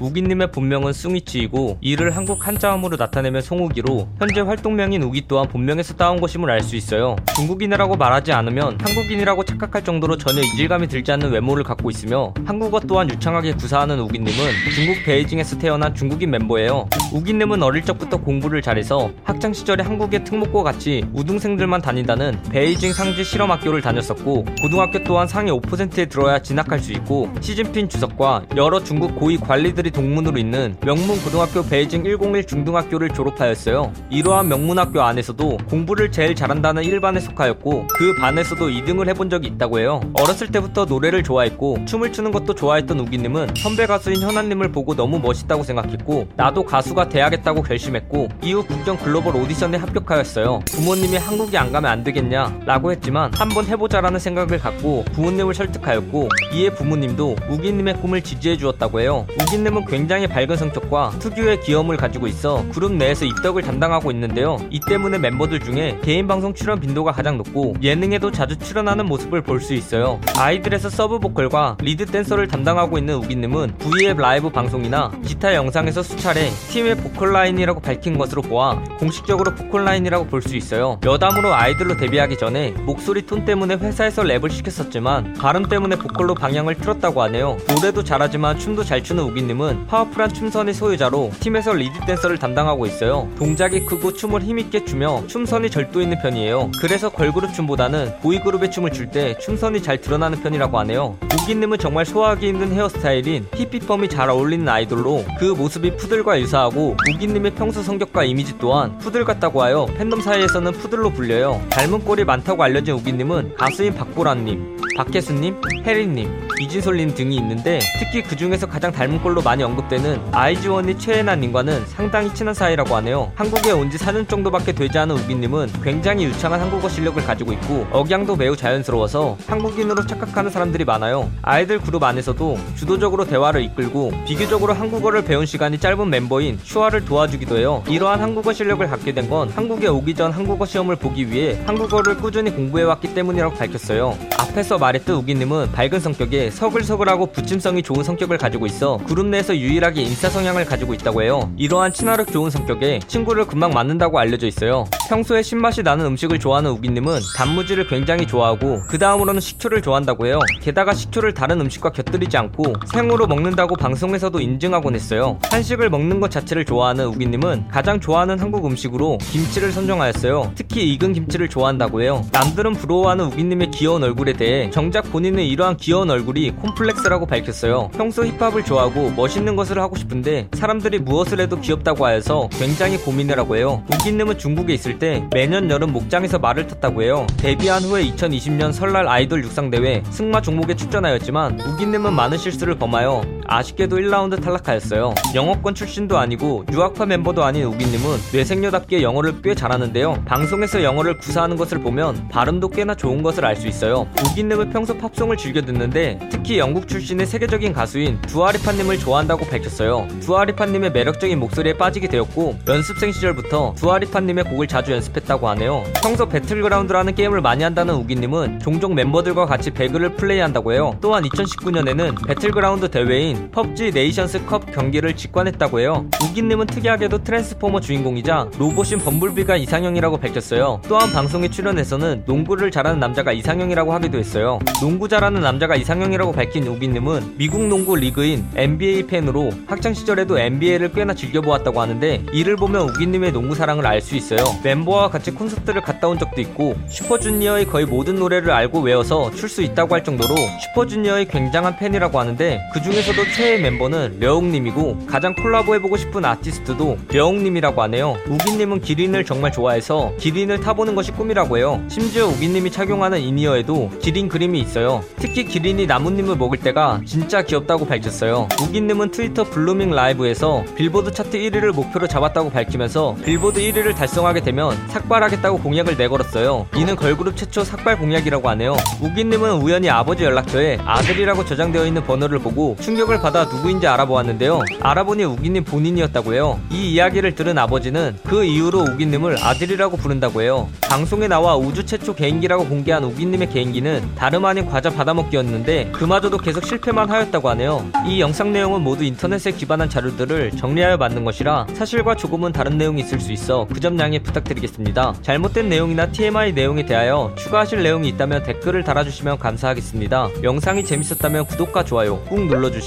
우기님의 본명은 숭이치이고 이를 한국 한자음으로 나타내면 송우기로 현재 활동명인 우기 또한 본명에서 따온 것임을 알 수 있어요. 중국인이라고 말하지 않으면 한국인이라고 착각할 정도로 전혀 이질감이 들지 않는 외모를 갖고 있으며 한국어 또한 유창하게 구사하는 우기님은 중국 베이징에서 태어난 중국인 멤버예요. 우기님은 어릴 적부터 공부를 잘해서 학창 시절에 한국의 특목고 같이 우등생들만 다닌다는 베이징 상지 실험학교를 다녔었고 고등학교 또한 상위 5%에 들어야 진학할 수 있고 시진핑 주석과 여러 중국 고위 관리들이 동문으로 있는 명문 고등학교 베이징 101 중등학교를 졸업하였어요. 이러한 명문학교 안에서도 공부를 제일 잘한다는 일반에 속하였고 그 반에서도 2등을 해본 적이 있다고 해요. 어렸을 때부터 노래를 좋아했고 춤을 추는 것도 좋아했던 우기님은 선배 가수인 현아님을 보고 너무 멋있다고 생각했고 나도 가수가 돼야겠다고 결심했고 이후 북경 글로벌 오디션에 합격하였어요. 부모님이 한국에 안 가면 안 되겠냐 라고 했지만 한번 해보자라는 생각을 갖고 부모님을 설득하였고 이에 부모님도 우기님의 꿈을 지지해 주었다고 해요. 우기님은 굉장히 밝은 성격과 특유의 귀여움을 가지고 있어 그룹 내에서 입덕을 담당하고 있는데요. 이 때문에 멤버들 중에 개인 방송 출연 빈도가 가장 높고 예능에도 자주 출연하는 모습을 볼 수 있어요. 아이들에서 서브 보컬과 리드 댄서를 담당하고 있는 우기님은 V앱 라이브 방송이나 기타 영상에서 수차례 팀의 보컬 라인이라고 밝힌 것으로 보아 공식적으로 보컬 라인이라고 볼 수 있어요. 여담으로 아이들로 데뷔하기 전에 목소리 톤 때문에 회사에서 랩을 시켰었지만 발음 때문에 보컬로 방향을 틀었다고 하네요. 노래도 잘하지만 춤도 잘 추는 우기님은 파워풀한 춤선의 소유자로 팀에서 리드 댄서를 담당하고 있어요. 동작이 크고 춤을 힘있게 추며 춤선이 절도 있는 편이에요. 그래서 걸그룹 춤보다는 보이그룹의 춤을 출 때 춤선이 잘 드러나는 편이라고 하네요. 우기님은 정말 소화하기 힘든 헤어스타일인 히피펌이 잘 어울리는 아이돌로 그 모습이 푸들과 유사하고 우기님의 평소 성격과 이미지 또한 푸들 같다고 하여 팬덤 사이에서는 푸들로 불려요. 닮은 꼴이 많다고 알려진 우기님은 가수인 박보람님, 박혜수님, 혜린님, 이진솔님 등이 있는데 특히 그 중에서 가장 닮은 꼴로 많이 언급되는 아이즈원의 최애나님과는 상당히 친한 사이라고 하네요. 한국에 온 지 4년 정도밖에 되지 않은 우기님은 굉장히 유창한 한국어 실력을 가지고 있고 억양도 매우 자연스러워서 한국인으로 착각하는 사람들이 많아요. 아이들 그룹 안에서도 주도적으로 대화를 이끌고 비교적으로 한국어를 배운 시간이 짧은 멤버인 슈아를 도와주기도 해요. 이러한 한국어 실력을 갖게 된 건 한국에 오기 전 한국어 시험을 보기 위해 한국어를 꾸준히 공부해왔기 때문이라고 밝혔어요. 앞에서 말했던 우기님은 밝은 성격에 서글서글하고 부침성이 좋은 성격을 가지고 있어 그룹 내에서 유일하게 인싸 성향을 가지고 있다고 해요. 이러한 친화력 좋은 성격에 친구를 금방 맞는다고 알려져 있어요. 평소에 신맛이 나는 음식을 좋아하는 우기님은 단무지를 굉장히 좋아하고 그 다음으로는 식초를 좋아한다고 해요. 게다가 식초를 다른 음식과 곁들이지 않고 생으로 먹는다고 방송에서도 인증하곤 했어요. 한식을 먹는 것 자체를 좋아하는 우기님은 가장 좋아하는 한국 음식으로 김치를 선정하였어요. 특히 익은 김치를 좋아한다고 해요. 남들은 부러워하는 우기님의 귀여운 얼굴에 대해 정작 본인은 이러한 귀여운 얼굴이 콤플렉스라고 밝혔어요. 평소 힙합을 좋아하고 멋있는 것을 하고 싶은데 사람들이 무엇을 해도 귀엽다고 하여서 굉장히 고민을 하고 해요. 우기님은 중국에 있을 때 매년 여름 목장에서 말을 탔다고 해요. 데뷔한 후에 2020년 설날 아이돌 육상대회 승마 종목에 출전하였지만 우기님은 많은 실수를 범하여 아쉽게도 1라운드 탈락하였어요. 영어권 출신도 아니고 유학파 멤버도 아닌 우기님은 뇌섹녀답게 영어를 꽤 잘하는데요. 방송에서 영어를 구사하는 것을 보면 발음도 꽤나 좋은 것을 알 수 있어요. 우기님은 평소 팝송을 즐겨 듣는데 특히 영국 출신의 세계적인 가수인 두아리파님을 좋아한다고 밝혔어요. 두아리파님의 매력적인 목소리에 빠지게 되었고 연습생 시절부터 두아리파님의 곡을 자주 연습했다고 하네요. 평소 배틀그라운드라는 게임을 많이 한다는 우기님은 종종 멤버들과 같이 배그를 플레이한다고 해요. 또한 2019년에는 배틀그라운드 대회인 펍지 네이션스 컵 경기를 직관했다고 해요. 우기님은 특이하게도 트랜스포머 주인공이자 로봇인 범블비가 이상형이라고 밝혔어요. 또한 방송에 출연해서는 농구를 잘하는 남자가 이상형이라고 하기도 했어요. 농구 잘하는 남자가 이상형이라고 밝힌 우기님은 미국 농구 리그인 NBA 팬으로 학창 시절에도 NBA를 꽤나 즐겨보았다고 하는데 이를 보면 우기님의 농구 사랑을 알 수 있어요. 멤버와 같이 콘서트를 갔다 온 적도 있고 슈퍼주니어의 거의 모든 노래를 알고 외워서 출 수 있다고 할 정도로 슈퍼주니어의 굉장한 팬이라고 하는데 그 중에서도 최애 멤버는 려욱님이고 가장 콜라보 해보고 싶은 아티스트도 려욱님이라고 하네요. 우기님은 기린을 정말 좋아해서 기린을 타보는 것이 꿈이라고 해요. 심지어 우기님이 착용하는 in-ear에도 기린 그림이 있어요. 특히 기린이 나뭇잎을 먹을 때가 진짜 귀엽다고 밝혔어요. 우기님은 트위터 블루밍 라이브에서 빌보드 차트 1위를 목표로 잡았다고 밝히면서 빌보드 1위를 달성하게 되면 삭발하겠다고 공약을 내걸었어요. 이는 걸그룹 최초 삭발 공약이라고 하네요. 우기님은 우연히 아버지 연락처에 아들이라고 저장되어 있는 번호를 보고 충격을 받아 누구인지 알아보았는데요. 알아보니 우기님 본인이었다고 해요. 이 이야기를 들은 아버지는 그 이후로 우기님을 아들이라고 부른다고 해요. 방송에 나와 우주 최초 개인기라고 공개한 우기님의 개인기는 다름 아닌 과자 받아먹기였는데 그마저도 계속 실패만 하였다고 하네요. 이 영상 내용은 모두 인터넷에 기반한 자료들을 정리하여 만든 것이라 사실과 조금은 다른 내용이 있을 수 있어 그 점 양해 부탁드리겠습니다. 잘못된 내용이나 TMI 내용에 대하여 추가하실 내용이 있다면 댓글을 달아주시면 감사하겠습니다. 영상이 재밌었다면 구독과 좋아요 꾹 눌러주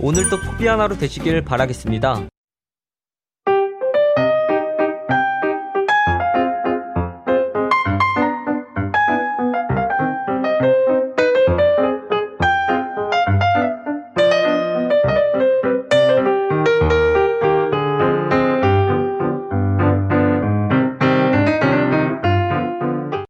오늘도 포비 하나로 되시길 바라겠습니다.